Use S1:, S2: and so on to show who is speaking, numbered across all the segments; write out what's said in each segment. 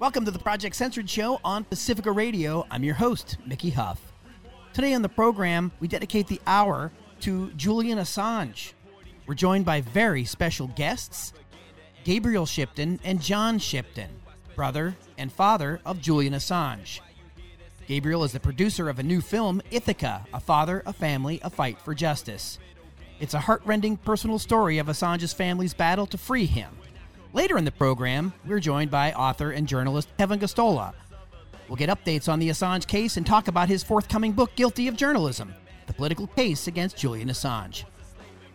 S1: Welcome to the Project Censored Show on Pacifica Radio. I'm your host, Mickey Huff. Today on the program, we dedicate the hour to Julian Assange. We're joined by very special guests Gabriel Shipton and John Shipton, brother and father of Julian Assange. Gabriel is the producer of a new film, Ithaka A Father, a Family, a Fight for Justice. It's a heartrending personal story of Assange's family's battle to free him. Later in the program, we're joined by author and journalist Kevin Gosztola. We'll get updates on the Assange case and talk about his forthcoming book, Guilty of Journalism The Political Case Against Julian Assange.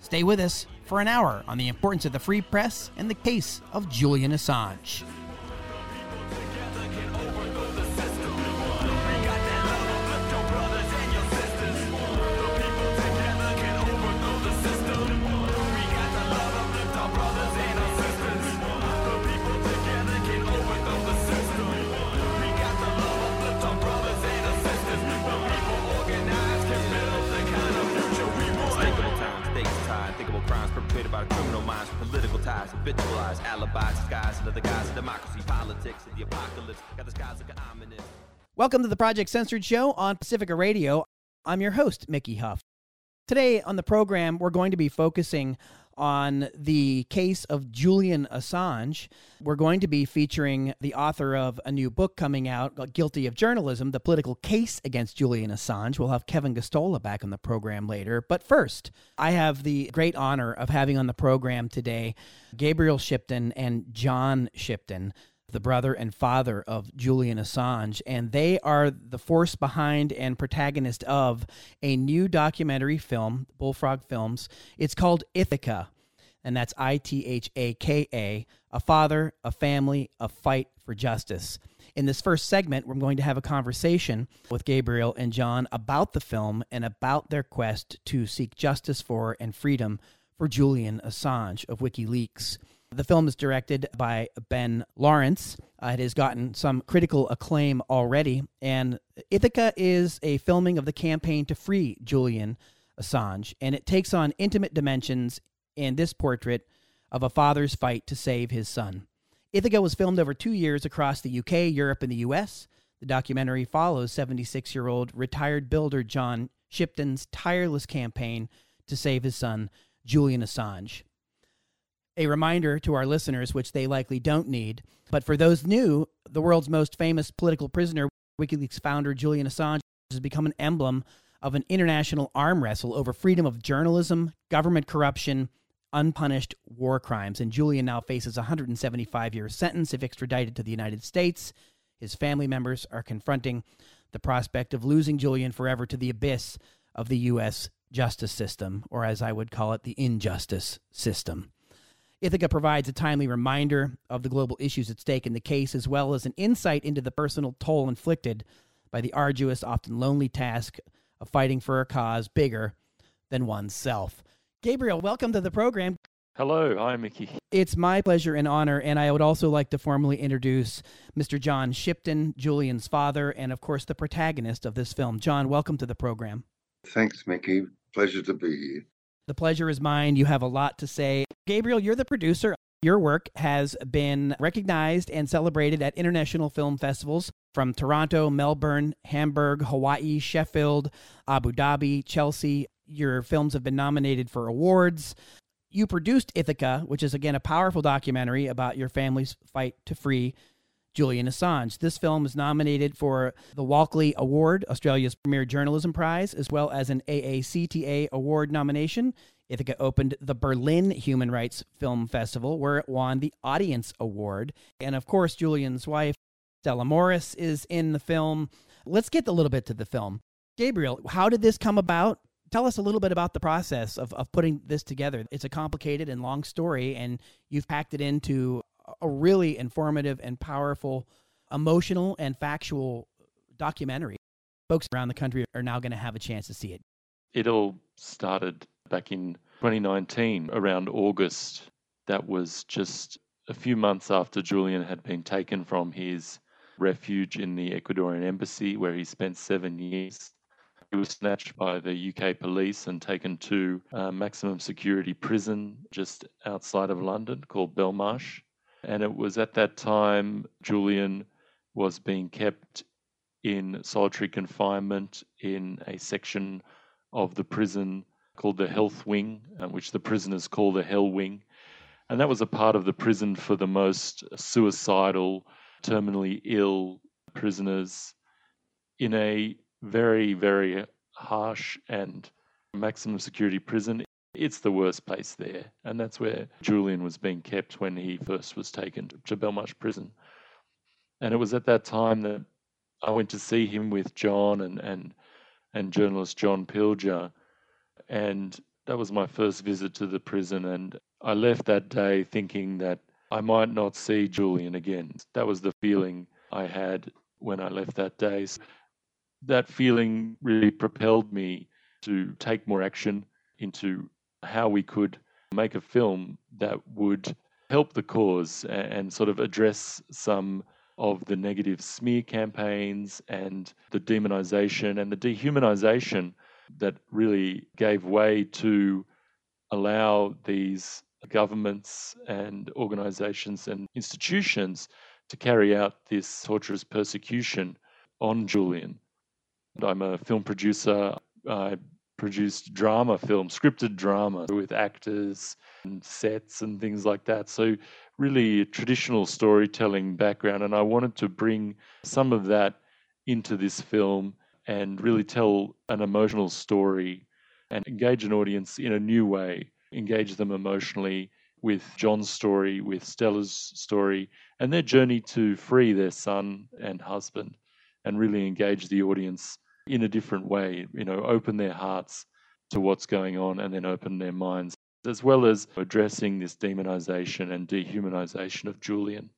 S1: Stay with us for an hour on the importance of the free press and the case of Julian Assange. Welcome to the Project Censored Show on Pacifica Radio. I'm your host, Mickey Huff. Today on the program, we're going to be focusing on the case of Julian Assange. We're going to be featuring the author of a new book coming out, uh, Guilty of Journalism The Political Case Against Julian Assange. We'll have Kevin Gosztola back on the program later. But first, I have the great honor of having on the program today Gabriel Shipton and John Shipton the brother and father of Julian Assange, and they are the force behind and protagonist of a new documentary film, Bullfrog Films. It's called Ithaka, and that's I T H A K A, a father, a family, a fight for justice. In this first segment, we're going to have a conversation with Gabriel and John about the film and about their quest to seek justice for and freedom for Julian Assange of WikiLeaks. The film is directed by Ben Lawrence. Uh, it has gotten some critical acclaim already. And Ithaka is a filming of the campaign to free Julian Assange. And it takes on intimate dimensions in this portrait of a father's fight to save his son. Ithaka was filmed over two years across the UK, Europe, and the US. The documentary follows 76 year old retired builder John Shipton's tireless campaign to save his son, Julian Assange a reminder to our listeners, which they likely don't need. But for those new, the world's most famous political prisoner, WikiLeaks founder Julian Assange, has become an emblem of an international arm wrestle over freedom of journalism, government corruption, unpunished war crimes. And Julian now faces a 175 year sentence if extradited to the United States. His family members are confronting the prospect of losing Julian forever to the abyss of the U.S. justice system, or as I would call it, the injustice system. Ithaka provides a timely reminder of the global issues at stake in the case, as well as an insight into the personal toll inflicted by the arduous, often lonely task of fighting for a cause bigger than oneself. Gabriel, welcome to the program.
S2: Hello, hi Mickey.
S1: It's my pleasure and honor, and I would also like to formally introduce Mr. John Shipton, Julian's father, and of course the protagonist of this film. John, welcome to the program.
S3: Thanks, Mickey. Pleasure to be here.
S1: The pleasure is mine. You have a lot to say. Gabriel, you're the producer. Your work has been recognized and celebrated at international film festivals from Toronto, Melbourne, Hamburg, Hawaii, Sheffield, Abu Dhabi, Chelsea. Your films have been nominated for awards. You produced Ithaka, which is again a powerful documentary about your family's fight to free Julian Assange. This film is nominated for the Walkley Award, Australia's premier journalism prize, as well as an AACTA award nomination. Ithaka opened the Berlin Human Rights Film Festival, where it won the Audience Award. And of course, Julian's wife, Stella Moris, is in the film. Let's get a little bit to the film. Gabriel, how did this come about? Tell us a little bit about the process of, of putting this together. It's a complicated and long story, and you've packed it into a really informative and powerful, emotional and factual documentary. Folks around the country are now going to have a chance to see it.
S2: It all started back in 2019, around August. That was just a few months after Julian had been taken from his refuge in the Ecuadorian embassy, where he spent seven years. He was snatched by the UK police and taken to a maximum security prison just outside of London called Belmarsh. And it was at that time Julian was being kept in solitary confinement in a section of the prison called the Health Wing, uh, which the prisoners call the Hell Wing. And that was a part of the prison for the most suicidal, terminally ill prisoners in a very, very harsh and maximum security prison. It's the worst place there. And that's where Julian was being kept when he first was taken to Belmarsh prison. And it was at that time that I went to see him with John and, and, and journalist John Pilger. And that was my first visit to the prison. And I left that day thinking that I might not see Julian again. That was the feeling I had when I left that day. So that feeling really propelled me to take more action into how we could make a film that would help the cause and, sort of address some of the negative smear campaigns and the demonization and the dehumanization that really gave way to allow these governments and organizations and institutions to carry out this torturous persecution on Julian. I'm a film producer. I produced drama film, scripted drama with actors and sets and things like that. So, really traditional storytelling background. And I wanted to bring some of that into this film and really tell an emotional story and engage an audience in a new way, engage them emotionally with John's story, with Stella's story, and their journey to free their son and husband, and really engage the audience in a different way, you know, open their hearts to what's going on and then open their minds, as well as addressing this demonization and dehumanization of Julian.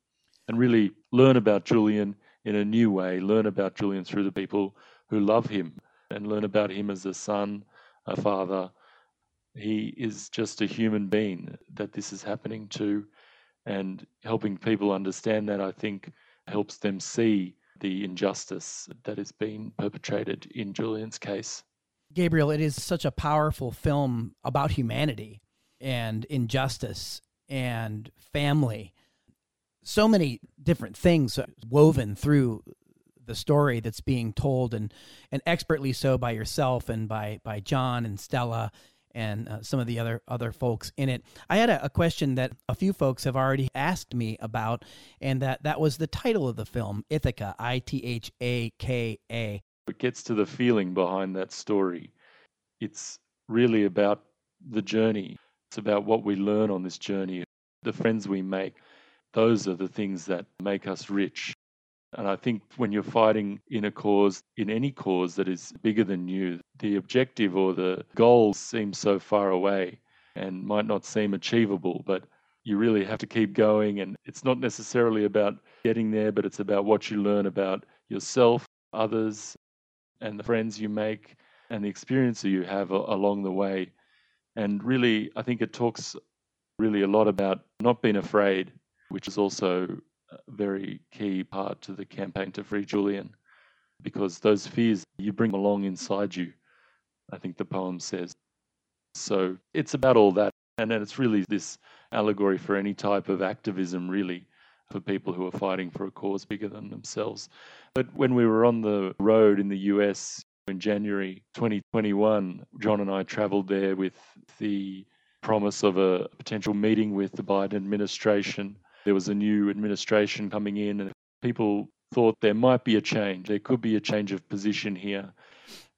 S2: And really learn about Julian in a new way, learn about Julian through the people who love him, and learn about him as a son, a father. He is just a human being that this is happening to, and helping people understand that, I think, helps them see the injustice that is being perpetrated in Julian's case.
S1: Gabriel, it is such a powerful film about humanity and injustice and family. So many different things woven through the story that's being told and and expertly so by yourself and by by John and Stella and uh, some of the other other folks in it. I had a, a, question that a few folks have already asked me about, and that that was the title of the film, Ithaka, I T H A K A.
S2: It gets to the feeling behind that story. It's really about the journey. It's about what we learn on this journey, the friends we make. Those are the things that make us rich. And I think when you're fighting in a cause, in any cause that is bigger than you, the objective or the goal seems so far away and might not seem achievable, but you really have to keep going. And it's not necessarily about getting there, but it's about what you learn about yourself, others, and the friends you make and the experience that you have along the way. And really, I think it talks really a lot about not being afraid, which is also very key part to the campaign to free Julian, because those fears you bring along inside you, I think the poem says. So it's about all that. And then it's really this allegory for any type of activism, really, for people who are fighting for a cause bigger than themselves. But when we were on the road in the US in January 2021, John and I traveled there with the promise of a potential meeting with the Biden administration there was a new administration coming in, and people thought there might be a change. There could be a change of position here.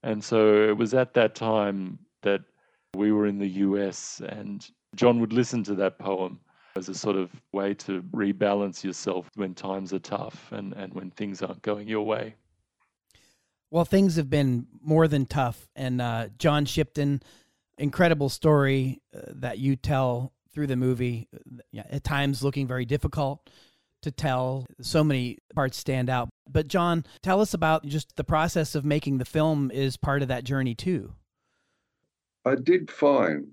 S2: And so it was at that time that we were in the US, and John would listen to that poem as a sort of way to rebalance yourself when times are tough and, and when things aren't going your way.
S1: Well, things have been more than tough. And uh, John Shipton, incredible story uh, that you tell through the movie, uh, yeah, at times looking very difficult to tell. So many parts stand out. But John, tell us about just the process of making the film is part of that journey too.
S3: I did find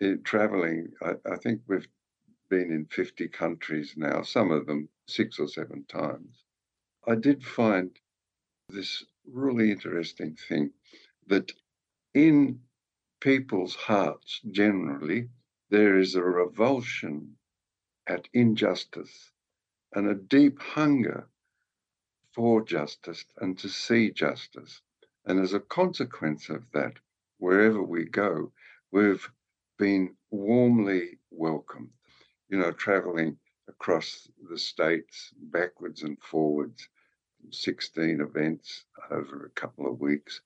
S3: it traveling, I, I think we've been in 50 countries now, some of them six or seven times. I did find this really interesting thing that in people's hearts generally, there is a revulsion at injustice and a deep hunger for justice and to see justice. And as a consequence of that, wherever we go, we've been warmly welcomed. You know, traveling across the states backwards and forwards, 16 events over a couple of weeks.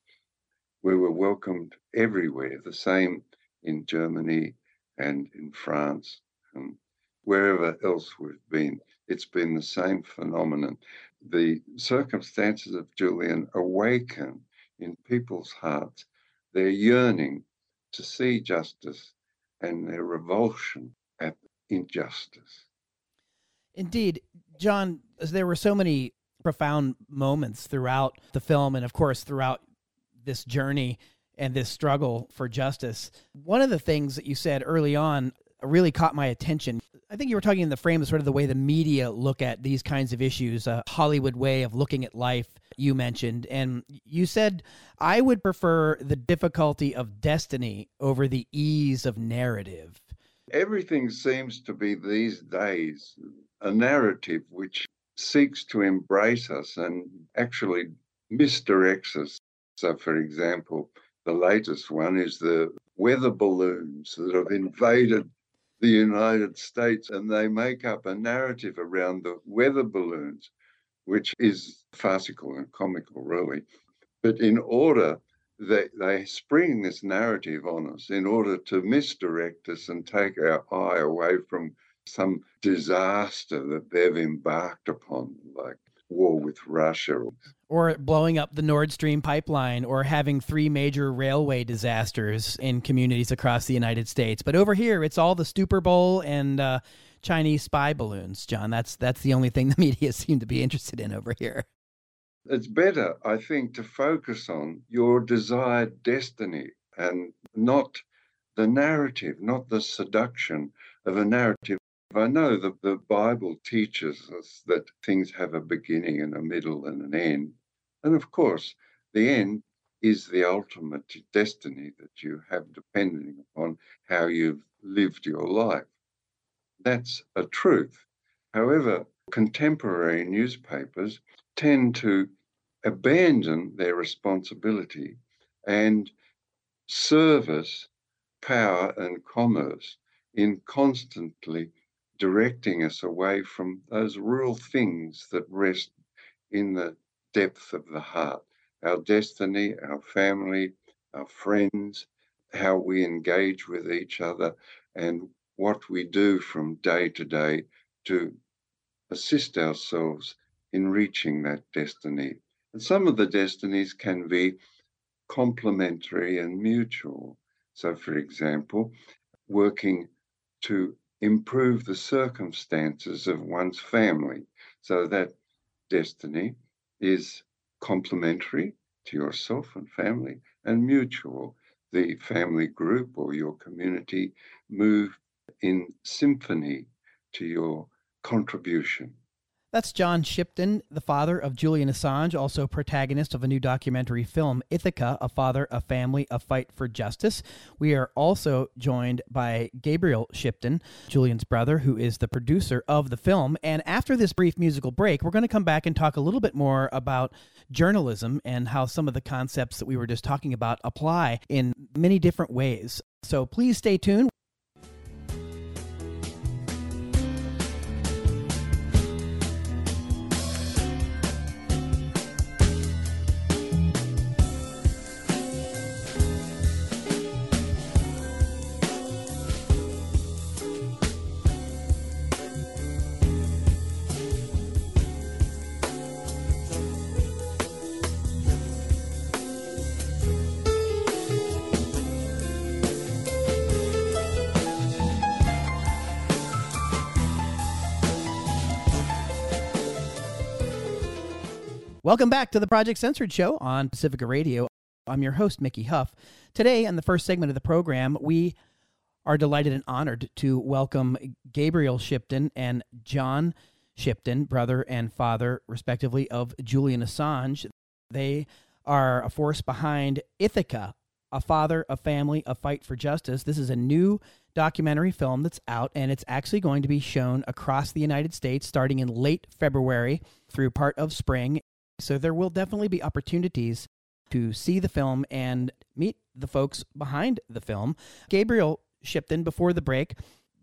S3: We were welcomed everywhere, the same in Germany and in France and wherever else we've been. It's been the same phenomenon. The circumstances of Julian awaken in people's hearts their yearning to see justice and their revulsion at injustice.
S1: Indeed, John, there were so many profound moments throughout the film and, of course, throughout this journey and this struggle for justice. One of the things that you said early on really caught my attention. I think you were talking in the frame of sort of the way the media look at these kinds of issues, a Hollywood way of looking at life, you mentioned. And you said, I would prefer the difficulty of destiny over the ease of narrative.
S3: Everything seems to be these days a narrative which seeks to embrace us and actually misdirects us. So, for example, the latest one is the weather balloons that have invaded the United States, and they make up a narrative around the weather balloons, which is farcical and comical, really. But in order they, they spring this narrative on us in order to misdirect us and take our eye away from some disaster that they've embarked upon, like war with Russia.
S1: Or blowing up the Nord Stream pipeline, or having three major railway disasters in communities across the United States. But over here, it's all the Super Bowl and uh, Chinese spy balloons, John. That's that's the only thing the media seem to be interested in over here.
S3: It's better, I think, to focus on your desired destiny and not the narrative, not the seduction of a narrative I know that the Bible teaches us that things have a beginning and a middle and an end. And of course, the end is the ultimate destiny that you have depending upon how you've lived your life. That's a truth. However, contemporary newspapers tend to abandon their responsibility and service, power, and commerce in constantly directing us away from those real things that rest in the depth of the heart our destiny, our family, our friends, how we engage with each other, and what we do from day to day to assist ourselves in reaching that destiny. And some of the destinies can be complementary and mutual. So, for example, working to improve the circumstances of one's family so that destiny is complementary to yourself and family and mutual. The family group or your community move in symphony to your contribution.
S1: That's John Shipton, the father of Julian Assange, also protagonist of a new documentary film, Ithaka, A Father, a Family, a Fight for Justice. We are also joined by Gabriel Shipton, Julian's brother, who is the producer of the film. And after this brief musical break, we're going to come back and talk a little bit more about journalism and how some of the concepts that we were just talking about apply in many different ways. So please stay tuned. Welcome back to the Project Censored Show on Pacifica Radio. I'm your host, Mickey Huff. Today, in the first segment of the program, we are delighted and honored to welcome Gabriel Shipton and John Shipton, brother and father, respectively, of Julian Assange. They are a force behind Ithaka, a father, a family, a fight for justice. This is a new documentary film that's out, and it's actually going to be shown across the United States starting in late February through part of spring So there will definitely be opportunities to see the film and meet the folks behind the film. Gabriel Shipton before the break.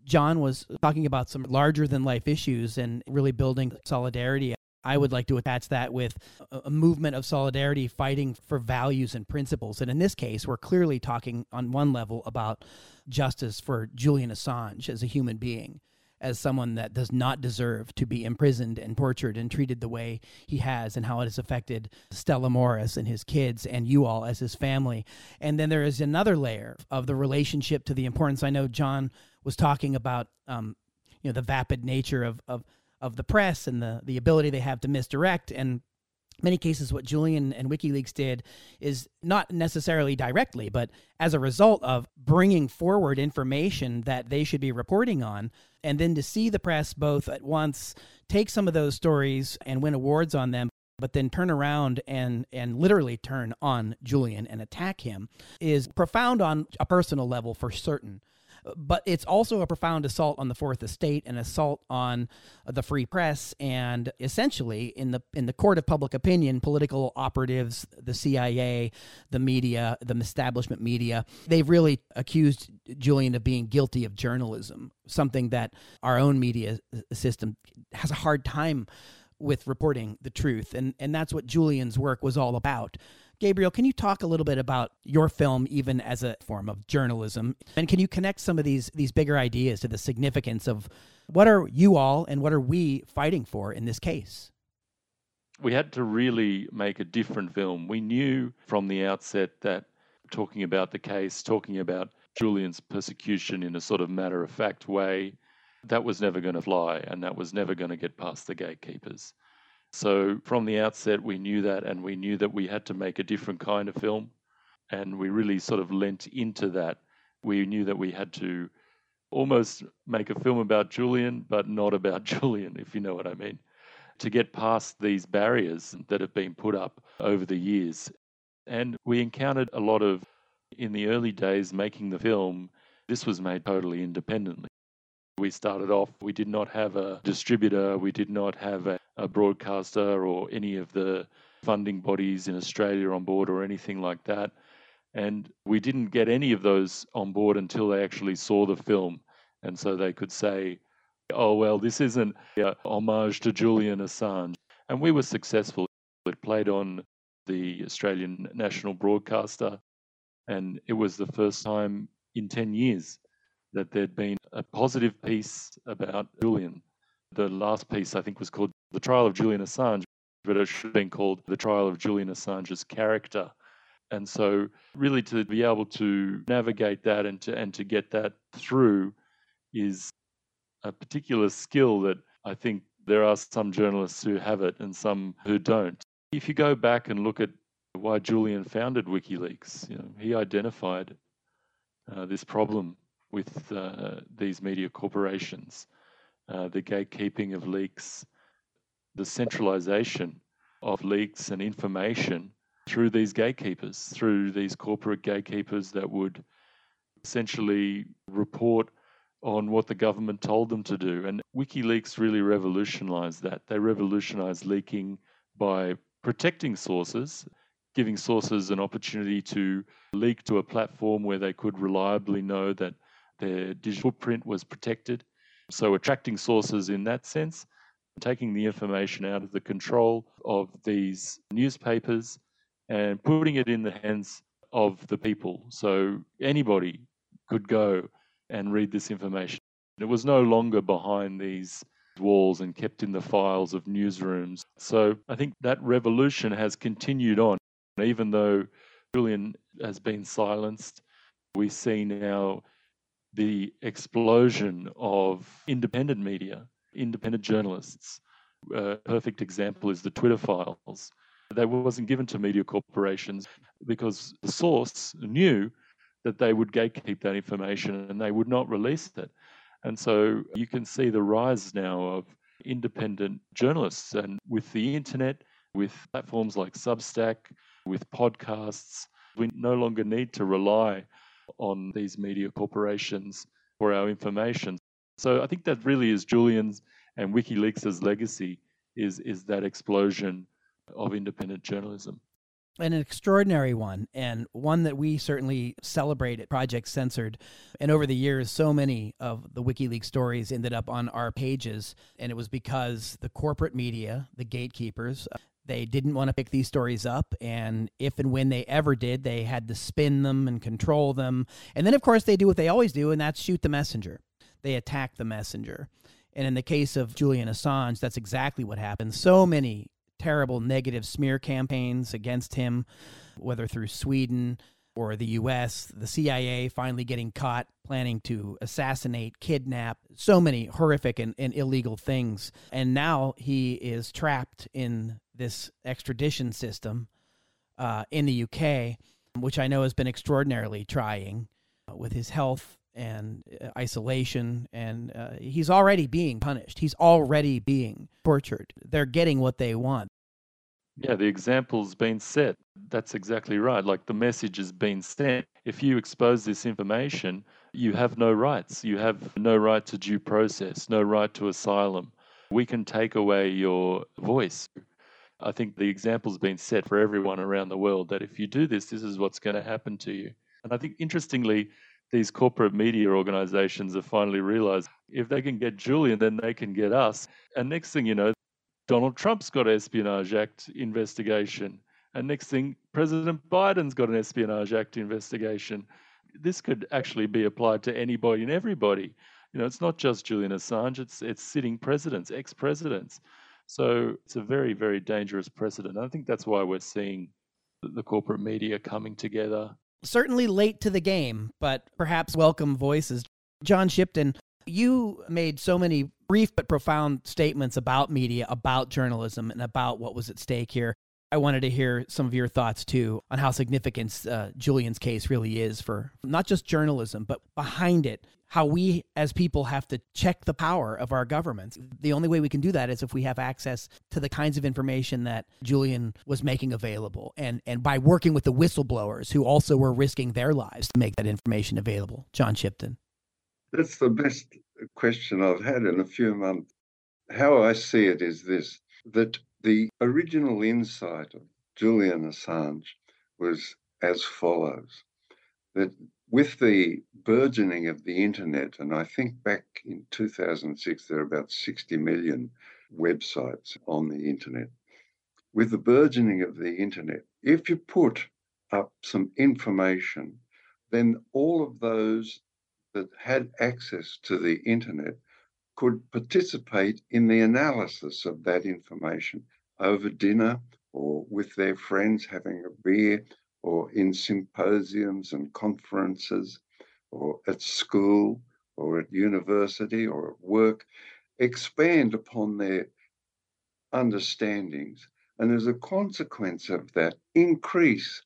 S1: John was talking about some larger than life issues and really building solidarity. I would like to attach that with a movement of solidarity fighting for values and principles. And in this case, we're clearly talking on one level about justice for Julian Assange as a human being as someone that does not deserve to be imprisoned and tortured and treated the way he has and how it has affected Stella Moris and his kids and you all as his family. And then there is another layer of the relationship to the importance. I know John was talking about, um, you know, the vapid nature of, of, of the press and the, the ability they have to misdirect. And many cases what julian and wikileaks did is not necessarily directly but as a result of bringing forward information that they should be reporting on and then to see the press both at once take some of those stories and win awards on them but then turn around and and literally turn on julian and attack him is profound on a personal level for certain but it's also a profound assault on the fourth estate an assault on uh, the free press and essentially in the in the court of public opinion political operatives the CIA the media the establishment media they've really accused Julian of being guilty of journalism something that our own media system has a hard time with reporting the truth. And and that's what Julian's work was all about Gabriel, can you talk a little bit about your film, even as a form of journalism, and can you connect some of these these bigger ideas to the significance of what are you all and what are we fighting for in this case?
S2: We had to really make a different film. We knew from the outset that talking about the case, talking about Julian's persecution in a sort of matter of fact way, that was never going to fly and that was never going to get past the gatekeepers. So from the outset, we knew that, and we knew that we had to make a different kind of film. And we really sort of lent into that. We knew that we had to almost make a film about Julian, but not about Julian, if you know what I mean. To get past these barriers that have been put up over the years. And we encountered a lot of, in the early days making the film, this was made totally independently. We started off, we did not have a distributor, we did not have a, a, broadcaster or any of the funding bodies in Australia on board or anything like that. And we didn't get any of those on board until they actually saw the film. And so they could say, oh, well, this isn't homage to Julian Assange. And we were successful. It played on the Australian national broadcaster, and it was the first time in 10 years that there'd been a positive piece about Julian. The last piece, I think, was called The Trial of Julian Assange, but it should have been called The Trial of Julian Assange's Character. And so, really, to be able to navigate that and to, and to get that through is a particular skill that I think there are some journalists who have it and some who don't. If you go back and look at why Julian founded WikiLeaks, you know, he identified uh, this problem with uh, these media corporations, uh, the gatekeeping of leaks, the centralization of leaks and information through these gatekeepers, through these corporate gatekeepers that would essentially report on what the government told them to do. And WikiLeaks really revolutionized that. They revolutionized leaking by protecting sources, giving sources an opportunity to leak to a platform where they could reliably know that their digital footprint was protected. So, attracting sources in that sense, taking the information out of the control of these newspapers and putting it in the hands of the people. So, anybody could go and read this information. It was no longer behind these walls and kept in the files of newsrooms. So, I think that revolution has continued on. Even though Julian has been silenced, we see now the explosion of independent media, independent journalists. A perfect example is the Twitter files. They wasn't given to media corporations because the source knew that they would gatekeep that information and they would not release it. And so you can see the rise now of independent journalists. And with the internet, with platforms like Substack, with podcasts, we no longer need to rely on these media corporations for our information. So I think that really is Julian's and WikiLeaks' legacy is, is that explosion of independent journalism.
S1: And an extraordinary one, and one that we certainly celebrate at Project Censored. And over the years, so many of the WikiLeaks stories ended up on our pages. And it was because the corporate media, the gatekeepers, they didn't want to pick these stories up. And if and when they ever did, they had to spin them and control them. And then, of course, they do what they always do, and that's shoot the messenger. They attack the messenger. And in the case of Julian Assange, that's exactly what happened. So many terrible negative smear campaigns against him, whether through Sweden or the US, the CIA finally getting caught planning to assassinate, kidnap, so many horrific and, and, illegal things. And now he is trapped in this extradition system uh, in the UK, which I know has been extraordinarily trying uh, with his health and uh, isolation and uh, he's already being punished. He's already being tortured. They're getting what they want.
S2: Yeah the example's been set. That's exactly right. Like the message has been sent. If you expose this information you have no rights. You have no right to due process no right to asylum. We can take away your voice i think the example's been set for everyone around the world that if you do this this is what's going to happen to you and i think interestingly these corporate media organizations have finally realized if they can get Julian, then they can get us. And next thing you know, Donald Trump's got an Espionage Act investigation. And next thing, President Biden's got an Espionage Act investigation. This could actually be applied to anybody and everybody. You know, it's not just Julian Assange, it's it's sitting presidents, ex-presidents. So it's a very, very dangerous precedent. I think that's why we're seeing the corporate media coming together
S1: certainly late to the game, but perhaps welcome voices. John Shipton, you made so many brief but profound statements about media, about journalism, and about what was at stake here. I wanted to hear some of your thoughts too on how significant uh, Julian's case really is for not just journalism, but behind it, how we as people have to check the power of our governments. The only way we can do that is if we have access to the kinds of information that Julian was making available and, and by working with the whistleblowers who also were risking their lives to make that information available. John Shipton.
S3: That's the best question I've had in a few months. How I see it is this that the original insight of Julian Assange was as follows that with the burgeoning of the internet, and I think back in 2006, there are about 60 million websites on the internet. With the burgeoning of the internet, if you put up some information, then all of those that had access to the internet could participate in the analysis of that information over dinner or with their friends having a beer or in symposiums and conferences or at school or at university or at work expand upon their understandings and as a consequence of that increase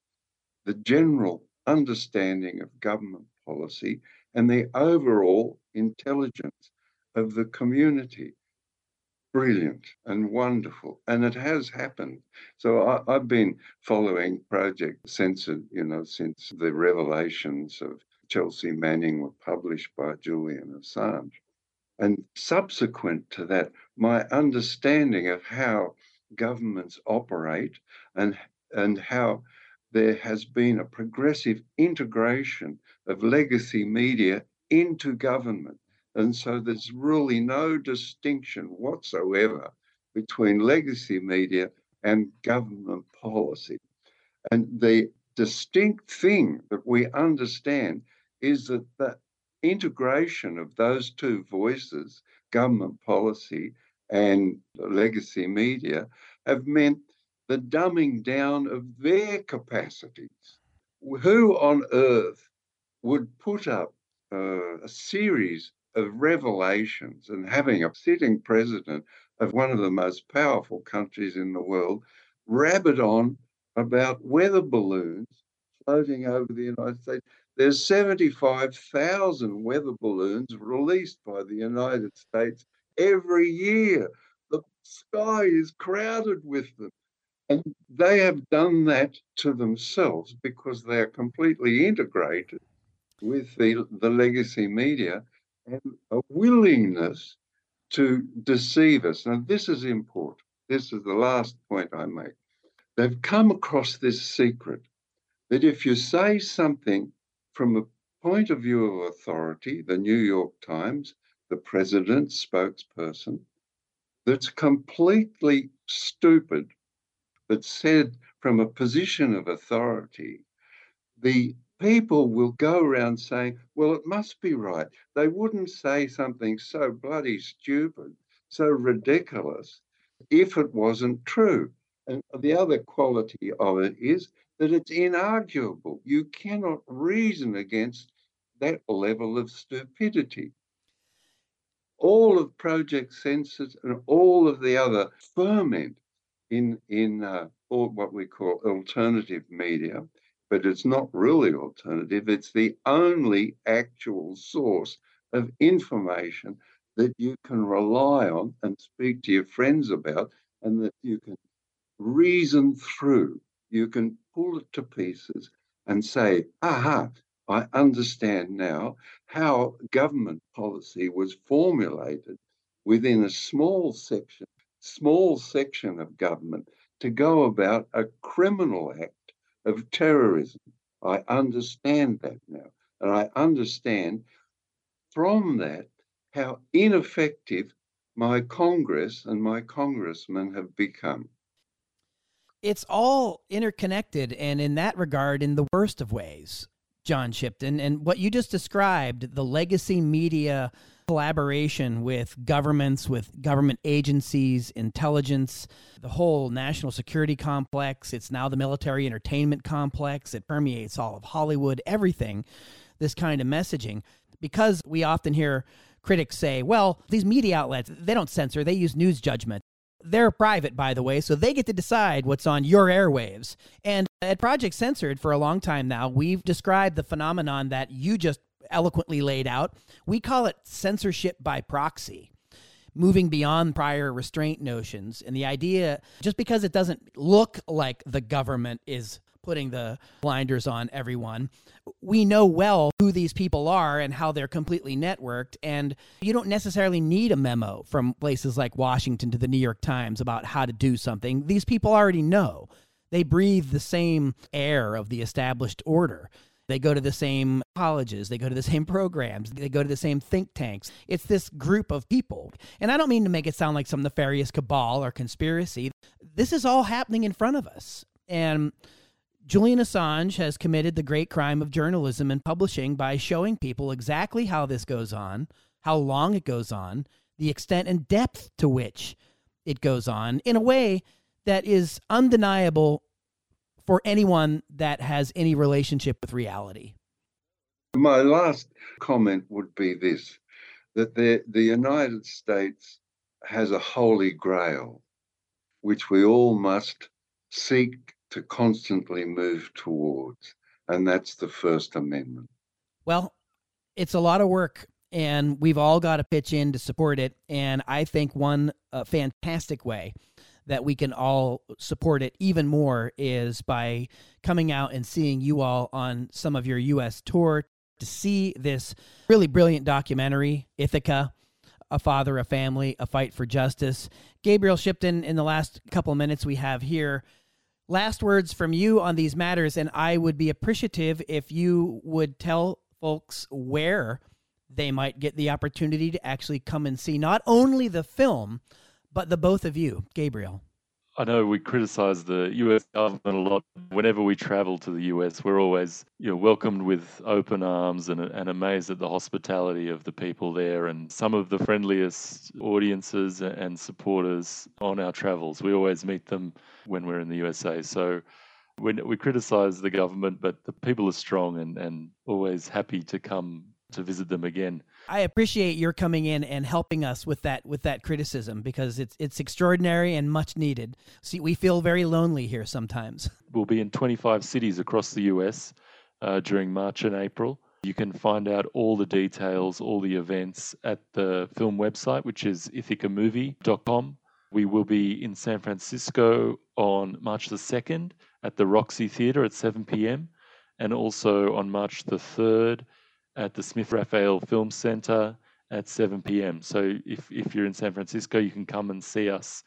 S3: the general understanding of government policy and the overall intelligence of the community. Brilliant and wonderful. And it has happened. So I, have been following Project Censored, you know, since the revelations of Chelsea Manning were published by Julian Assange. And subsequent to that, my understanding of how governments operate and, and how there has been a progressive integration of legacy media into government. And so there's really no distinction whatsoever between legacy media and government policy. And the distinct thing that we understand is that the integration of those two voices, government policy and legacy media, have meant the dumbing down of their capacities. Who on earth would put up uh, a series of revelations and having a sitting president of one of the most powerful countries in the world rabbit on about weather balloons floating over the United States. There's 75,000 weather balloons released by the United States every year. The sky is crowded with them. And they have done that to themselves because they are completely integrated with the, the legacy media and a willingness to deceive us. Now, this is important. This is the last point I make. they've come across this secret that if you say something from a point of view of authority, the New York Times, the president's spokesperson, that's completely stupid, but said from a position of authority, the people will go around saying, well, it must be right. They wouldn't say something so bloody stupid, so ridiculous, if it wasn't true. And the other quality of it is that it's inarguable. You cannot reason against that level of stupidity. All of Project Censored and all of the other ferment in in uh, what we call alternative media, but it's not really alternative. It's the only actual source of information that you can rely on and speak to your friends about, and that you can reason through. You can pull it to pieces and say, aha, I understand now how government policy was formulated within a small section, small section of government to go about a criminal act of terrorism. I understand that now. And I understand from that how ineffective my Congress and my congressmen have become
S1: it's all interconnected and in that regard in the worst of ways john shipton and what you just described the legacy media collaboration with governments with government agencies intelligence the whole national security complex. It's now the military entertainment complex. It permeates all of hollywood everything this kind of messaging. Because we often hear critics say well these media outlets they don't censor they use news judgment. They're private, by the way, so they get to decide what's on your airwaves. And at Project Censored, for a long time now, we've described the phenomenon that you just eloquently laid out. We call it censorship by proxy, moving beyond prior restraint notions. And the idea, just because it doesn't look like the government is putting the blinders on everyone. We know well who these people are and how they're completely networked. And you don't necessarily need a memo from places like Washington to the New York Times about how to do something. These people already know. They breathe the same air of the established order. They go to the same colleges, they go to the same programs, they go to the same think tanks. It's this group of people. And I don't mean to make it sound like some nefarious cabal or conspiracy. This is all happening in front of us. And Julian Assange has committed the great crime of journalism and publishing by showing people exactly how this goes on, how long it goes on, the extent and depth to which it goes on in a way that is undeniable for anyone that has any relationship with reality.
S3: My last comment would be this that the, the United States has a holy grail, which we all must seek to constantly move towards, and that's the First Amendment.
S1: Well, it's a lot of work, and we've all got to pitch in to support it. And I think one uh, fantastic way that we can all support it even more is by coming out and seeing you all on some of your U.S. tour to see this really brilliant documentary, Ithaka a father, a family, a fight for justice. Gabriel Shipton, in the last couple of minutes we have here, last words from you on these matters, and I would be appreciative if you would tell folks where they might get the opportunity to actually come and see not only the film, but the both of you, Gabriel.
S2: I know we criticize the US government a lot. Whenever we travel to the US, we're always you know, welcomed with open arms and, and amazed at the hospitality of the people there and some of the friendliest audiences and supporters on our travels. We always meet them when we're in the USA. So we, we criticize the government, but the people are strong and, and always happy to come to visit them again.
S1: I appreciate your coming in and helping us with that with that criticism because it's it's extraordinary and much needed. See, we feel very lonely here sometimes.
S2: We'll be in 25 cities across the US uh, during March and April. You can find out all the details, all the events at the film website, which is ithacamovie.com. We will be in San Francisco on March the 2nd at the Roxy Theatre at 7 p.m. and also on March the 3rd at the Smith Rafael Film Center at 7 p.m. So if, if you're in San Francisco, you can come and see us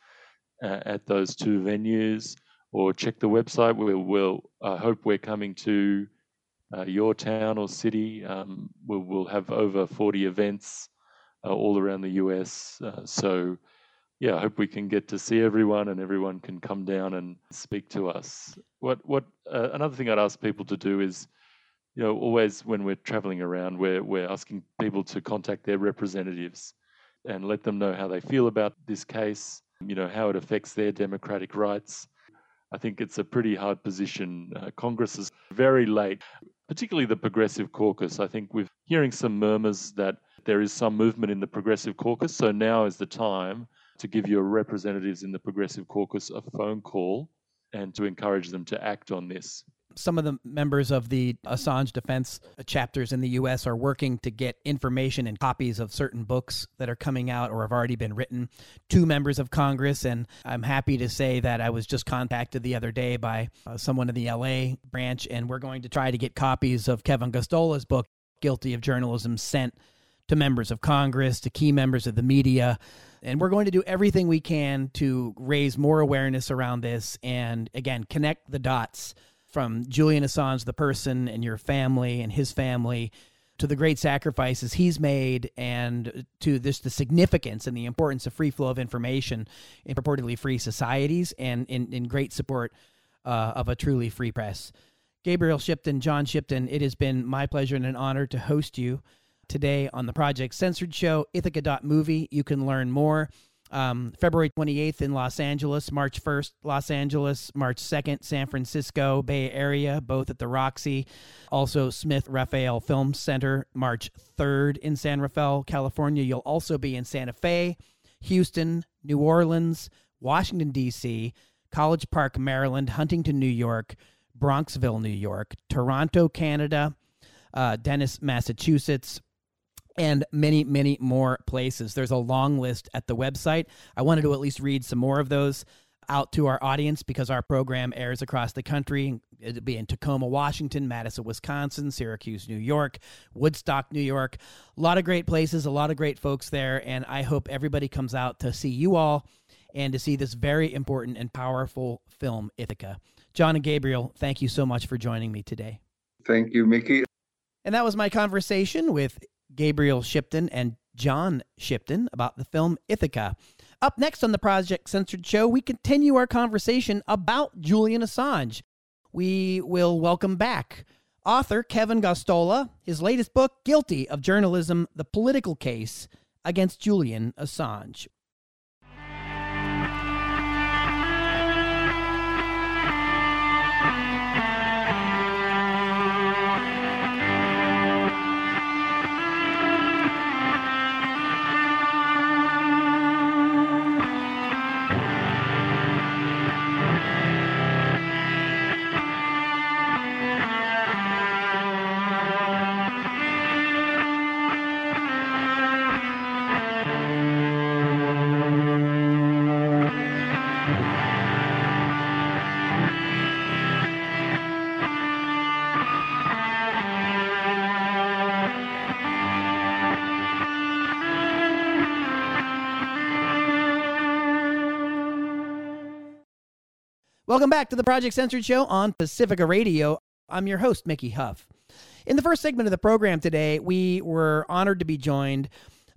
S2: uh, at those two venues. or check the website. We'll, we'll I hope we're coming to uh, your town or city. Um, we'll, we'll, have over 40 events uh, all around the US. Uh, so, yeah, I hope we can get to see everyone and everyone can come down and speak to us. What what uh, another thing I'd ask people to do is, you know, always when we're traveling around, we're we're asking people to contact their representatives and let them know how they feel about this case. You know how it affects their democratic rights. I think it's a pretty hard position. Uh, Congress is very late, particularly the Progressive Caucus. I think we're hearing some murmurs that there is some movement in the Progressive Caucus. So now is the time to give your representatives in the Progressive Caucus a phone call and to encourage them to act on this.
S1: Some of the members of the Assange defense chapters in the U.S. are working to get information and copies of certain books that are coming out or have already been written to members of Congress. And I'm happy to say that I was just contacted the other day by uh, someone in the LA branch, and we're going to try to get copies of Kevin Gosztola's book, Guilty of Journalism, sent to members of Congress, to key members of the media. And we're going to do everything we can to raise more awareness around this and, again, connect the dots from Julian Assange, the person, and your family and his family to the great sacrifices he's made and to this the significance and the importance of free flow of information in purportedly free societies and in, in great support uh, of a truly free press. Gabriel Shipton, John Shipton, it has been my pleasure and an honor to host you today on the Project Censored Show, Ithaka.movie. You can learn more. Um, February 28th in Los Angeles, March 1st, Los Angeles, March 2nd, San Francisco, Bay Area, both at the Roxy. Also, Smith Rafael Film Center, March 3rd in San Rafael, California. You'll also be in Santa Fe, Houston, New Orleans, Washington, D.C., College Park, Maryland, Huntington, New York, Bronxville, New York, Toronto, Canada, uh, Dennis, Massachusetts, and many, many more places. There's a long list at the website. I wanted to at least read some more of those out to our audience because our program airs across the country. It'll be in Tacoma, Washington, Madison, Wisconsin, Syracuse, New York, Woodstock, New York. A lot of great places, a lot of great folks there. And I hope everybody comes out to see you all and to see this very important and powerful film, Ithaka. John and Gabriel, thank you so much for joining me today.
S3: Thank you, Mickey.
S1: And that was my conversation with Gabriel Shipton and John Shipton about the film Ithaka. Up next on the Project Censored Show, we continue our conversation about Julian Assange. We will welcome back author Kevin Gosztola, his latest book, Guilty of Journalism The Political Case Against Julian Assange. Welcome back to the Project Censored Show on Pacifica Radio. I'm your host, Mickey Huff. In the first segment of the program today, we were honored to be joined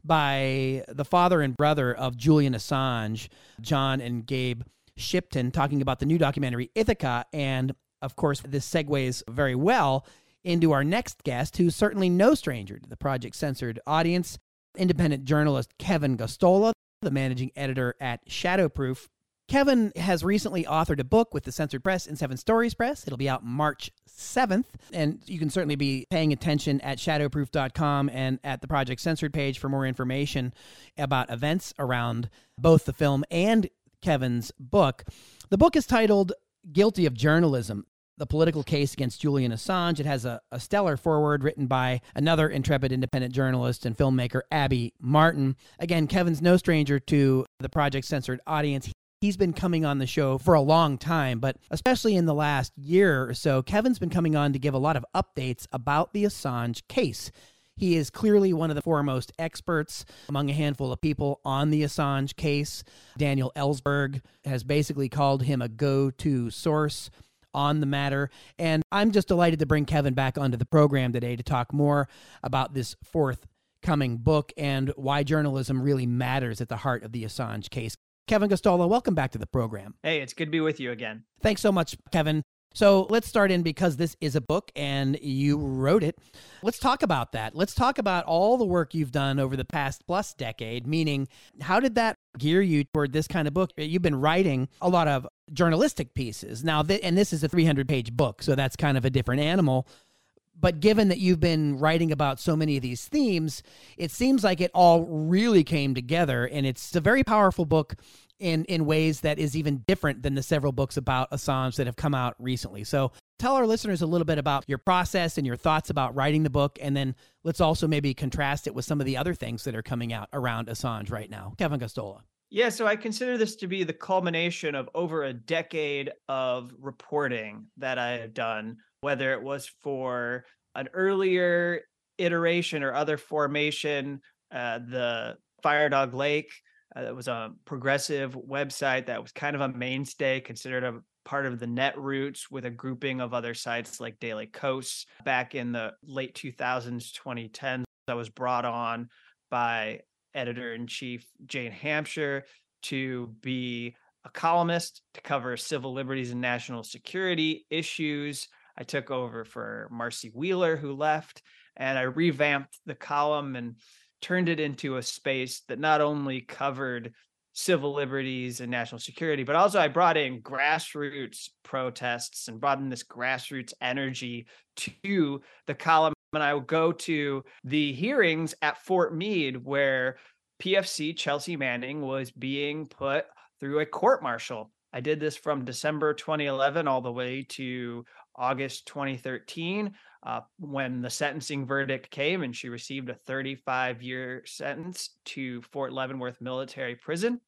S1: by the father and brother of Julian Assange, John and Gabe Shipton, talking about the new documentary Ithaka. And of course, this segues very well into our next guest, who's certainly no stranger to the Project Censored audience, independent journalist Kevin Gosztola, the managing editor at Shadowproof Kevin has recently authored a book with the Censored Press and Seven Stories Press. It'll be out March 7th, and you can certainly be paying attention at shadowproof.com and at the Project Censored page for more information about events around both the film and Kevin's book. The book is titled Guilty of Journalism the political case against Julian Assange. It has a, a, stellar foreword written by another intrepid independent journalist and filmmaker, Abby Martin. Again, Kevin's no stranger to the Project Censored audience. He's been coming on the show for a long time, but especially in the last year or so, Kevin's been coming on to give a lot of updates about the Assange case. He is clearly one of the foremost experts among a handful of people on the Assange case. Daniel Ellsberg has basically called him a go to source on the matter. And I'm just delighted to bring Kevin back onto the program today to talk more about this forthcoming book and why journalism really matters at the heart of the Assange case. Kevin Gosztola, welcome back to the program.
S4: Hey, it's good to be with you again.
S1: Thanks so much, Kevin. So let's start in because this is a book and you wrote it. Let's talk about that. Let's talk about all the work you've done over the past plus decade, meaning how did that gear you toward this kind of book? You've been writing a lot of journalistic pieces. Now, th- and this is a 300 page book, so that's kind of a different animal. But given that you've been writing about so many of these themes, it seems like it all really came together. And it's a very powerful book in in ways that is even different than the several books about Assange that have come out recently. So tell our listeners a little bit about your process and your thoughts about writing the book and then let's also maybe contrast it with some of the other things that are coming out around Assange right now. Kevin Gosztola.
S4: Yeah, so I consider this to be the culmination of over a decade of reporting that I have done, whether it was for an earlier iteration or other formation, uh, the Firedog Lake uh, it was a progressive website that was kind of a mainstay, considered a part of the Netroots with a grouping of other sites like Daily Kos back in the late 2000s, 2010s. That was brought on by editor in chief Jane Hamsher to be a columnist to cover civil liberties and national security issues. I took over for Marcy Wheeler, who left, and I revamped the column and turned it into a space that not only covered civil liberties and national security, but also I brought in grassroots protests and brought in this grassroots energy to the column. And I would go to the hearings at Fort Meade where PFC Chelsea Manning was being put through a court martial. I did this from December 2011 all the way to August 2013 uh, when the sentencing verdict came and she received a 35 year sentence to Fort Leavenworth Military Prison.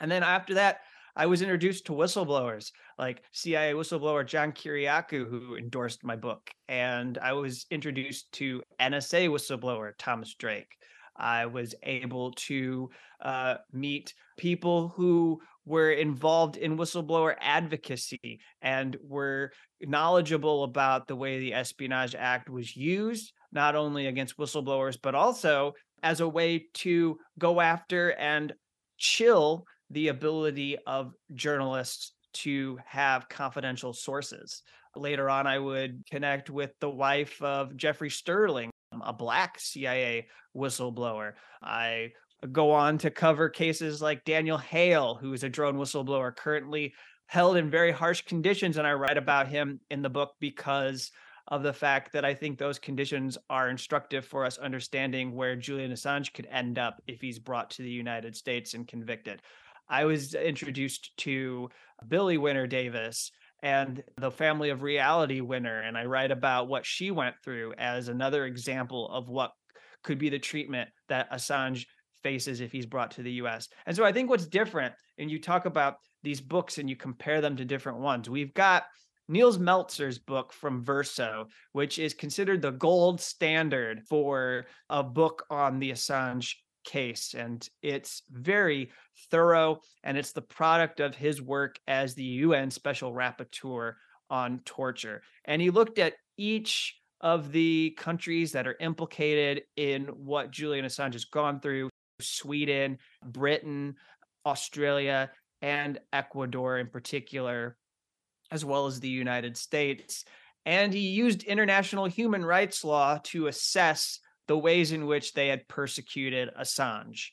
S4: And then after that, I was introduced to whistleblowers like CIA whistleblower John Kiriakou, who endorsed my book. And I was introduced to NSA whistleblower Thomas Drake. I was able to uh, meet people who were involved in whistleblower advocacy and were knowledgeable about the way the Espionage Act was used, not only against whistleblowers, but also as a way to go after and chill the ability of journalists to have confidential sources. Later on, I would connect with the wife of Jeffrey Sterling, Um, a black CIA whistleblower. I go on to cover cases like Daniel Hale, who is a drone whistleblower currently held in very harsh conditions. And I write about him in the book because of the fact that I think those conditions are instructive for us understanding where Julian Assange could end up if he's brought to the United States and convicted. I was introduced to Billie Winner Davis and the family of reality winner and i write about what she went through as another example of what could be the treatment that assange faces if he's brought to the us and so i think what's different and you talk about these books and you compare them to different ones we've got Nils Melzer's book from Verso, which is considered the gold standard for a book on the Assange case and it's very thorough and it's the product of his work as the UN special rapporteur on torture and he looked at each of the countries that are implicated in what Julian Assange has gone through Sweden, Britain, Australia and Ecuador in particular as well as the United States and he used international human rights law to assess the ways in which they had persecuted Assange.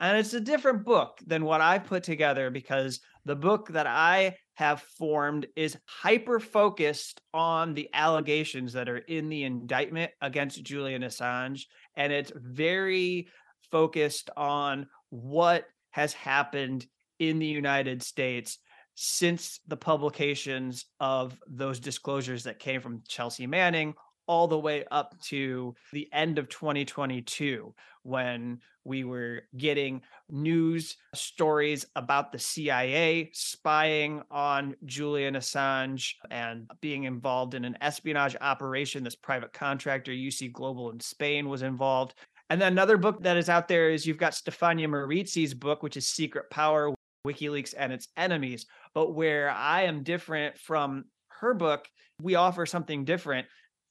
S4: And it's a different book than what I put together because the book that I have formed is hyper focused on the allegations that are in the indictment against Julian Assange. And it's very focused on what has happened in the United States since the publications of those disclosures that came from Chelsea Manning all the way up to the end of 2022 when we were getting news stories about the CIA spying on Julian Assange and being involved in an espionage operation. This private contractor, UC Global in Spain, was involved. And then another book that is out there is you've got Stefania Maurizi's book, which is Secret Power WikiLeaks and its enemies. But where I am different from her book, we offer something different.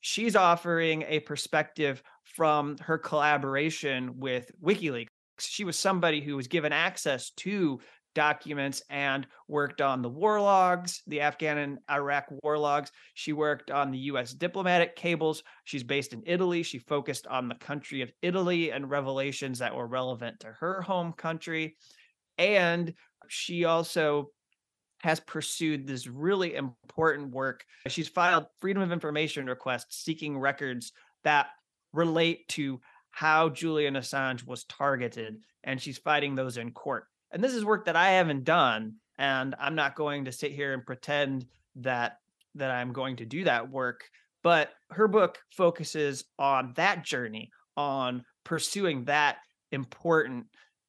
S4: She's offering a perspective from her collaboration with WikiLeaks. She was somebody who was given access to documents and worked on the war logs, the Afghan and Iraq war logs. She worked on the US diplomatic cables. She's based in Italy. She focused on the country of Italy and revelations that were relevant to her home country. And she also has pursued this really important work. She's filed freedom of information requests seeking records that relate to how Julian Assange was targeted, and she's fighting those in court. And this is work that I haven't done, and I'm not going to sit here and pretend that that I'm going to do that work. But her book focuses on that journey, on pursuing that important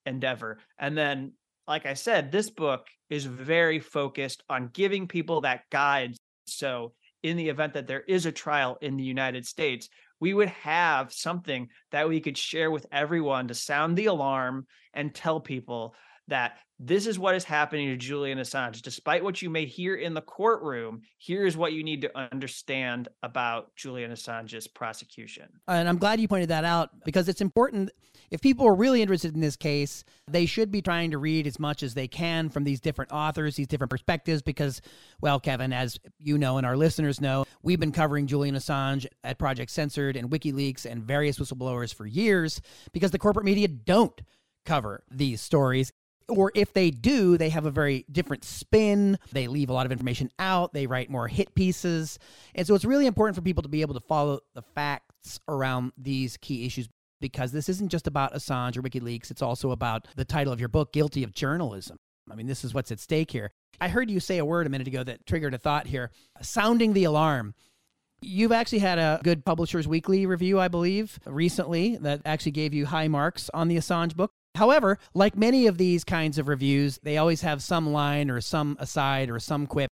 S4: endeavor. And then, like I said, this book is very focused on giving people that guide. So, in the event that there is a trial in the United States, we would have something that we could share with everyone to sound the alarm and tell people that this is what is happening to Julian Assange. Despite what you may hear in the courtroom, here's what you need to understand about Julian Assange's prosecution.
S1: And I'm glad you pointed that out because it's important. If people are really interested in this case, they should be trying to read as much as they can from these different authors, these different perspectives, because, well, Kevin, as you know and our listeners know, we've been covering Julian Assange at Project Censored and WikiLeaks and various whistleblowers for years because the corporate media don't cover these stories or if they do, they have a very different spin. They leave a lot of information out. They write more hit pieces. And so it's really important for people to be able to follow the facts around these key issues because this isn't just about Assange or WikiLeaks. It's also about the title of your book, Guilty of Journalism. I mean, this is what's at stake here. I heard you say a word a minute ago that triggered a thought here sounding the alarm. You've actually had a good Publishers Weekly review, I believe, recently that actually gave you high marks on the Assange book. However, like many of these kinds of reviews, they always have some line or some aside or some quip.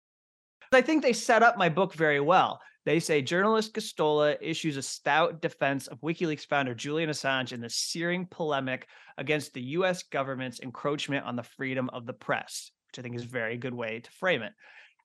S4: I think they set up my book very well. They say journalist Gosztola issues a stout defense of WikiLeaks founder Julian Assange in the searing polemic against the US government's encroachment on the freedom of the press, which I think is a very good way to frame it.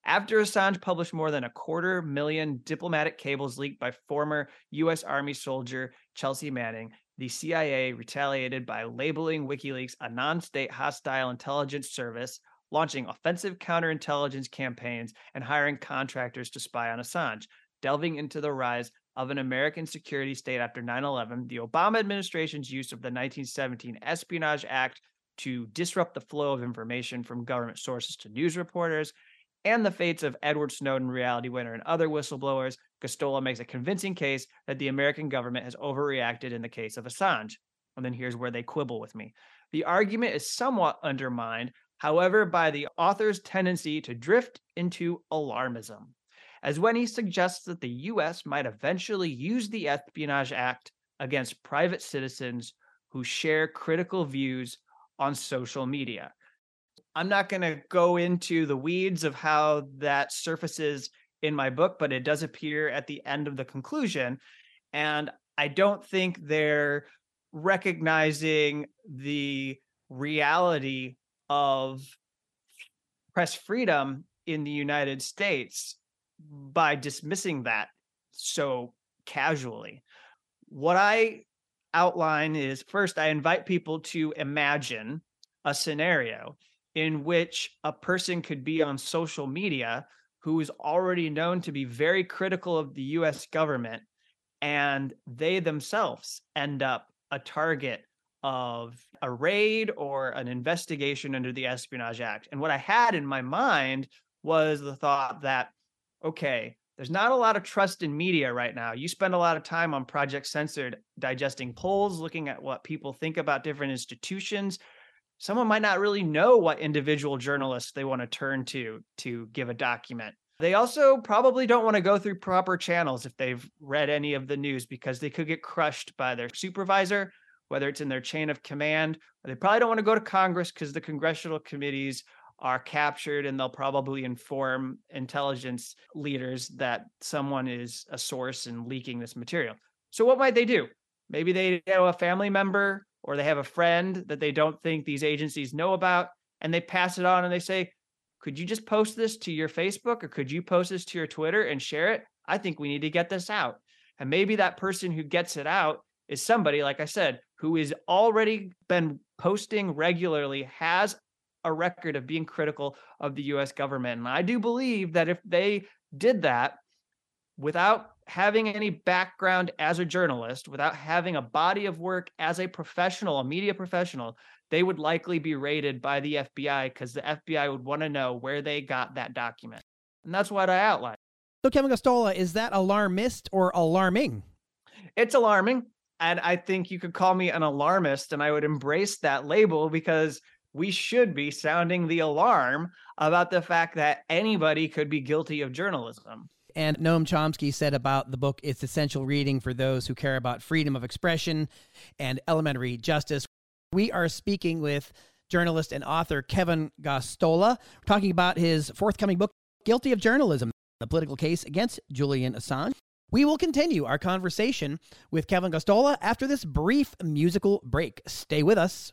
S4: After Assange published more than a quarter million diplomatic cables leaked by former US Army soldier Chelsea Manning, the CIA retaliated by labeling WikiLeaks a non state hostile intelligence service, launching offensive counterintelligence campaigns, and hiring contractors to spy on Assange. Delving into the rise of an American security state after 9 11, the Obama administration's use of the 1917 Espionage Act to disrupt the flow of information from government sources to news reporters, and the fates of Edward Snowden, Reality Winner, and other whistleblowers, Gosztola makes a convincing case that the American government has overreacted in the case of Assange. And then here's where they quibble with me. The argument is somewhat undermined, however, by the author's tendency to drift into alarmism, as when he suggests that the US might eventually use the Espionage Act against private citizens who share critical views on social media. I'm not going to go into the weeds of how that surfaces in my book, but it does appear at the end of the conclusion. And I don't think they're recognizing the reality of press freedom in the United States by dismissing that so casually. What I outline is first, I invite people to imagine a scenario in which a person could be on social media who is already known to be very critical of the US government, and they themselves end up a target of a raid or an investigation under the Espionage Act. And what I had in my mind was the thought that, okay, there's not a lot of trust in media right now. You spend a lot of time on Project Censored digesting polls, looking at what people think about different institutions, someone might not really know what individual journalists they want to turn to to give a document. They also probably don't want to go through proper channels if they've read any of the news because they could get crushed by their supervisor, whether it's in their chain of command, they probably don't want to go to Congress because the congressional committees are captured and they'll probably inform intelligence leaders that someone is a source and leaking this material. So, what might they do? Maybe they know a family member or they have a friend that they don't think these agencies know about, and they pass it on and they say, could you just post this to your Facebook or could you post this to your Twitter and share it? I think we need to get this out. And maybe that person who gets it out is somebody, like I said, who is already been posting regularly, has a record of being critical of the US government. And I do believe that if they did that without having any background as a journalist, without having a body of work as a professional, a media professional, they would likely be raided by the FBI because the FBI would want to know where they got that document. And that's what I outlined.
S1: So, Kevin Gosztola, is that alarmist or alarming?
S4: It's alarming. And I think you could call me an alarmist, and I would embrace that label because we should be sounding the alarm about the fact that anybody could be guilty of journalism.
S1: And Noam Chomsky said about the book, it's essential reading for those who care about freedom of expression and elementary justice. We are speaking with journalist and author Kevin Gosztola, talking about his forthcoming book, Guilty of Journalism The Political Case Against Julian Assange. We will continue our conversation with Kevin Gosztola after this brief musical break. Stay with us.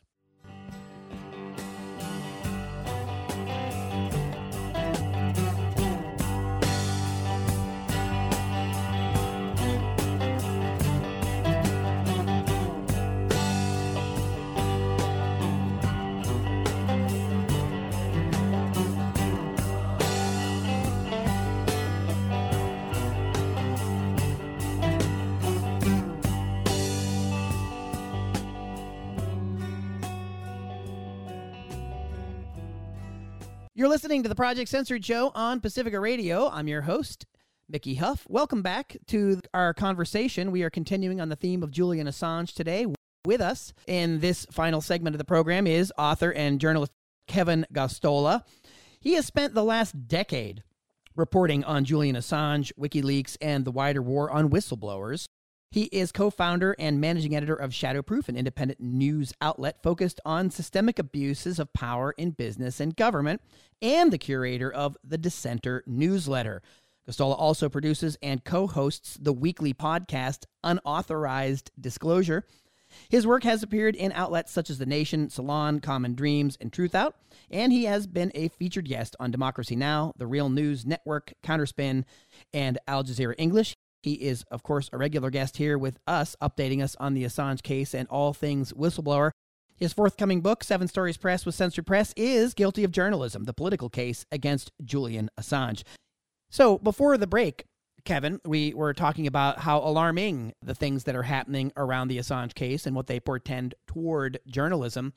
S1: You're listening to the Project Censored Show on Pacifica Radio. I'm your host, Mickey Huff. Welcome back to our conversation. We are continuing on the theme of Julian Assange today. With us in this final segment of the program is author and journalist Kevin Gosztola. He has spent the last decade reporting on Julian Assange, WikiLeaks, and the wider war on whistleblowers. He is co founder and managing editor of Shadowproof, an independent news outlet focused on systemic abuses of power in business and government, and the curator of the Dissenter newsletter. Gosztola also produces and co hosts the weekly podcast Unauthorized Disclosure. His work has appeared in outlets such as The Nation, Salon, Common Dreams, and Truth Out, and he has been a featured guest on Democracy Now!, The Real News Network, Counterspin, and Al Jazeera English. He is, of course, a regular guest here with us, updating us on the Assange case and all things whistleblower. His forthcoming book, Seven Stories Press with Censored Press, is Guilty of Journalism, the political case against Julian Assange. So, before the break, Kevin, we were talking about how alarming the things that are happening around the Assange case and what they portend toward journalism.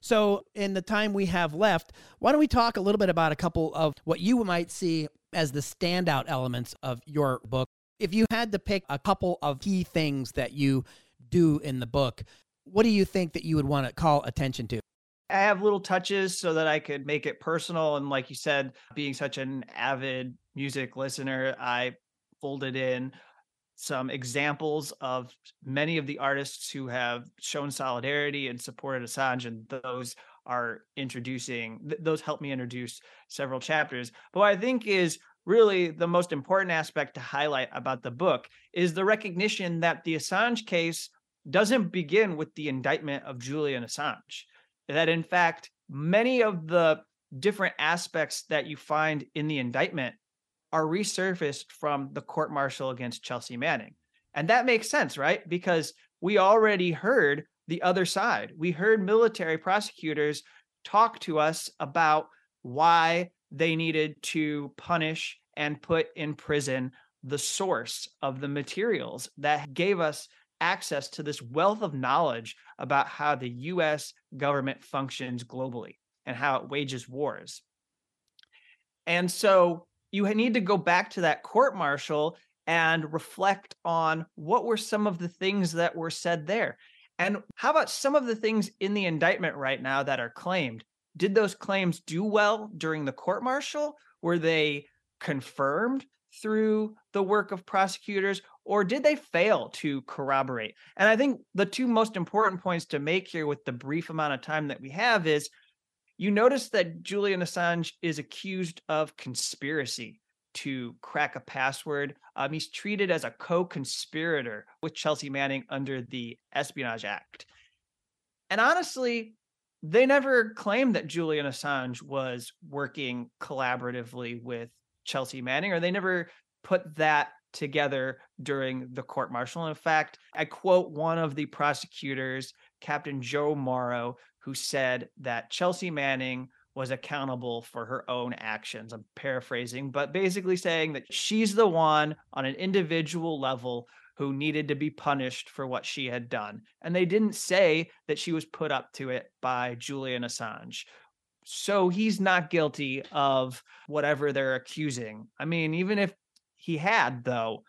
S1: So, in the time we have left, why don't we talk a little bit about a couple of what you might see as the standout elements of your book? If you had to pick a couple of key things that you do in the book, what do you think that you would want to call attention to?
S4: I have little touches so that I could make it personal. And like you said, being such an avid music listener, I folded in some examples of many of the artists who have shown solidarity and supported Assange, and those are introducing, th- those help me introduce several chapters. But what I think is really the most important aspect to highlight about the book is the recognition that the Assange case doesn't begin with the indictment of Julian Assange. That in fact, many of the different aspects that you find in the indictment are resurfaced from the court martial against Chelsea Manning. And that makes sense, right? Because we already heard the other side. We heard military prosecutors talk to us about why they needed to punish and put in prison the source of the materials that gave us access to this wealth of knowledge about how the US government functions globally and how it wages wars. And so you need to go back to that court martial and reflect on what were some of the things that were said there. And how about some of the things in the indictment right now that are claimed? Did those claims do well during the court martial? Were they confirmed through the work of prosecutors or did they fail to corroborate? And I think the two most important points to make here with the brief amount of time that we have is you notice that Julian Assange is accused of conspiracy to crack a password. Um, he's treated as a co conspirator with Chelsea Manning under the Espionage Act. And honestly, they never claimed that Julian Assange was working collaboratively with Chelsea Manning, or they never put that together during the court martial. In fact, I quote one of the prosecutors, Captain Joe Morrow, who said that Chelsea Manning was accountable for her own actions. I'm paraphrasing, but basically saying that she's the one on an individual level who needed to be punished for what she had done. And they didn't say that she was put up to it by Julian Assange. So he's not guilty of whatever they're accusing. I mean, even if he had, though,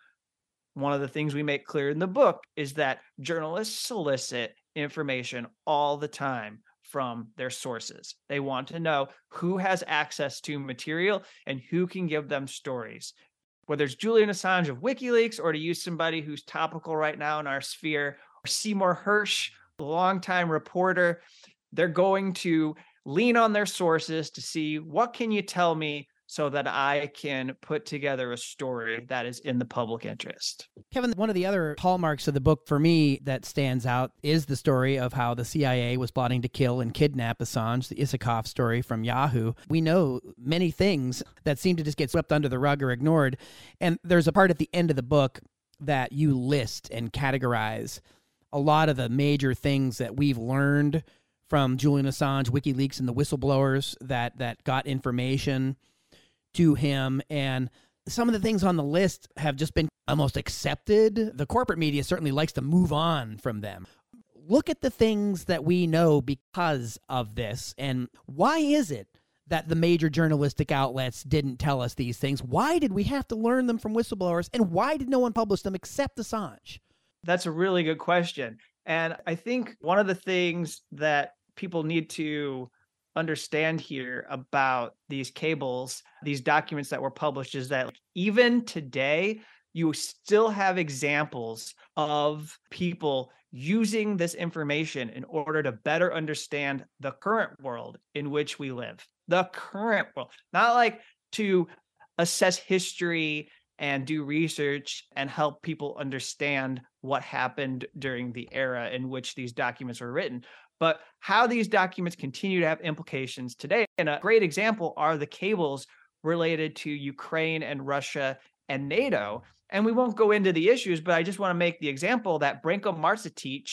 S4: one of the things we make clear in the book is that journalists solicit information all the time from their sources. They want to know who has access to material and who can give them stories whether it's Julian Assange of WikiLeaks or to use somebody who's topical right now in our sphere, or Seymour Hersh, a longtime reporter, they're going to lean on their sources to see what can you tell me so that I can put together a story that is in the public interest.
S1: Kevin, one of the other hallmarks of the book for me that stands out is the story of how the CIA was plotting to kill and kidnap Assange, the Isikoff story from Yahoo. We know many things that seem to just get swept under the rug or ignored. And there's a part at the end of the book that you list and categorize a lot of the major things that we've learned from Julian Assange, WikiLeaks, and the whistleblowers that that got information to him. And some of the things on the list have just been almost accepted. The corporate media certainly likes to move on from them. Look at the things that we know because of this. And why is it that the major journalistic outlets didn't tell us these things? Why did we have to learn them from whistleblowers? And why did no one publish them except Assange?
S4: That's a really good question. And I think one of the things that people need to understand here about these cables, these documents that were published, is that even today, you still have examples of people using this information in order to better understand the current world in which we live. The current world, not like to assess history and do research and help people understand what happened during the era in which these documents were written, but how these documents continue to have implications today. And a great example are the cables related to Ukraine and Russia and NATO. And we won't go into the issues, but I just want to make the example that Branko Marcetic,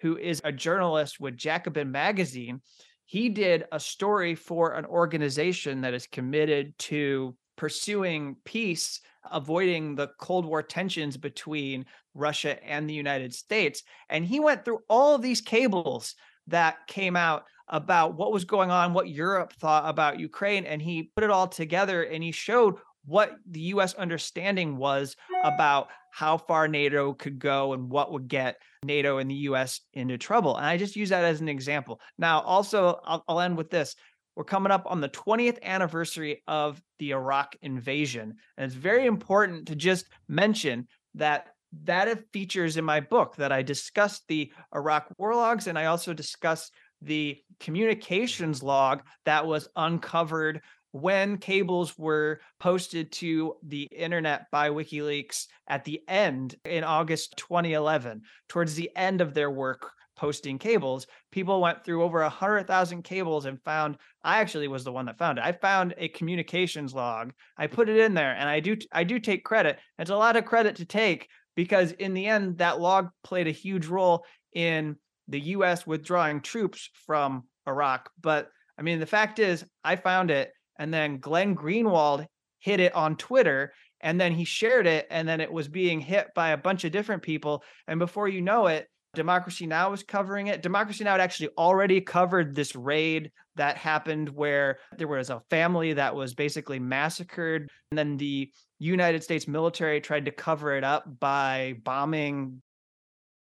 S4: who is a journalist with Jacobin magazine, he did a story for an organization that is committed to pursuing peace, avoiding the Cold War tensions between Russia and the United States. And he went through all of these cables that came out about what was going on, what Europe thought about Ukraine, and he put it all together and he showed what the US understanding was about how far NATO could go and what would get NATO and the US into trouble. And I just use that as an example. Now, also, I'll, I'll end with this. We're coming up on the 20th anniversary of the Iraq invasion. And it's very important to just mention that that features in my book that I discussed the Iraq war logs and I also discussed the communications log that was uncovered when cables were posted to the internet by WikiLeaks at the end in August 2011, towards the end of their work posting cables, people went through over a hundred thousand cables and found. I actually was the one that found it. I found a communications log. I put it in there, and I do I do take credit. It's a lot of credit to take because in the end, that log played a huge role in the U.S. withdrawing troops from Iraq. But I mean, the fact is, I found it, and then Glenn Greenwald hit it on Twitter, and then he shared it, and then it was being hit by a bunch of different people. And before you know it, Democracy Now! was covering it. Democracy Now! had actually already covered this raid that happened where there was a family that was basically massacred. And then the United States military tried to cover it up by bombing.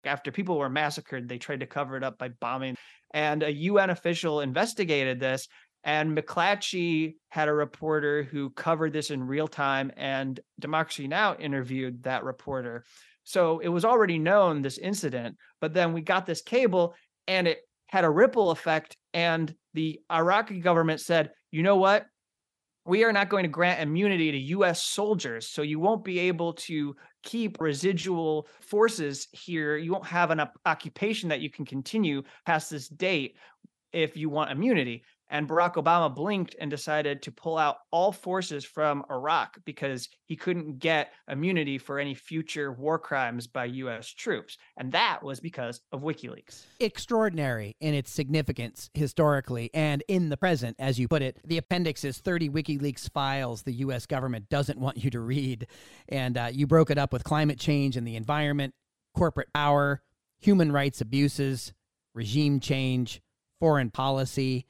S4: After people were massacred, they tried to cover it up by bombing. And a UN official investigated this And McClatchy had a reporter who covered this in real time, and Democracy Now! interviewed that reporter. So it was already known this incident, but then we got this cable and it had a ripple effect. And the Iraqi government said, you know what? We are not going to grant immunity to US soldiers. So you won't be able to keep residual forces here. You won't have an occupation that you can continue past this date if you want immunity. And Barack Obama blinked and decided to pull out all forces from Iraq because he couldn't get immunity for any future war crimes by US troops. And that was because of WikiLeaks.
S1: Extraordinary in its significance historically and in the present, as you put it. The appendix is 30 WikiLeaks files the US government doesn't want you to read. And uh, you broke it up with climate change and the environment, corporate power, human rights abuses, regime change, foreign policy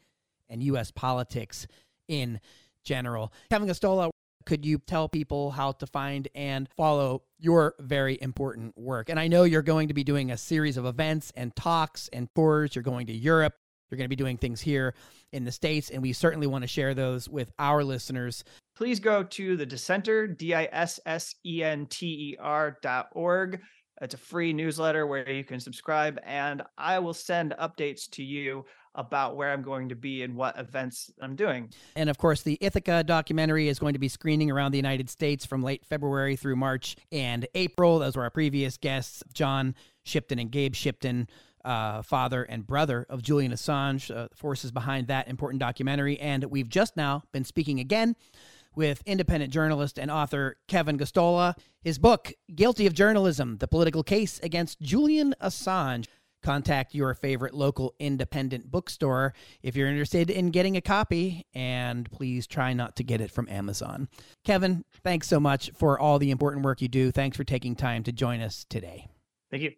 S1: and U.S. politics in general. Kevin Gosztola, could you tell people how to find and follow your very important work? And I know you're going to be doing a series of events and talks and tours. You're going to Europe. You're going to be doing things here in the States, and we certainly want to share those with our listeners.
S4: Please go to the dissenter, D I S S E N T E R dot org. It's a free newsletter where you can subscribe, and I will send updates to you about where I'm going to be and what events I'm doing.
S1: And of course, the Ithaka documentary is going to be screening around the United States from late February through March and April. Those were our previous guests, John Shipton and Gabe Shipton. Uh, father and brother of Julian Assange, uh, forces behind that important documentary. And we've just now been speaking again with independent journalist and author Kevin Gosztola. His book, Guilty of Journalism The Political Case Against Julian Assange contact your favorite local independent bookstore if you're interested in getting a copy, and please try not to get it from Amazon. Kevin, thanks so much for all the important work you do. Thanks for taking time to join us today.
S4: Thank you.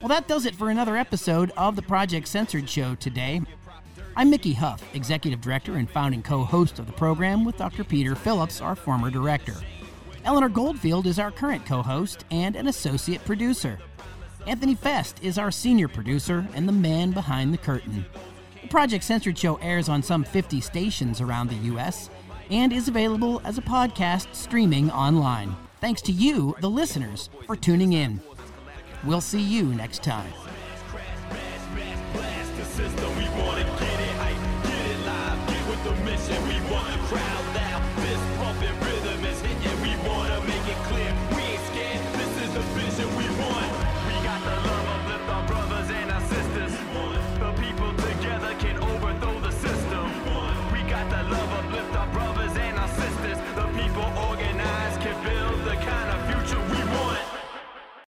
S1: Well, that does it for another episode of the Project Censored Show today. I'm Mickey Huff, Executive Director and founding co host of the program with Dr. Peter Phillips, our former director. Eleanor Goldfield is our current co host and an associate producer. Anthony Fest is our senior producer and the man behind the curtain. The Project Censored Show airs on some 50 stations around the U.S. and is available as a podcast streaming online. Thanks to you, the listeners, for tuning in. We'll see you next time.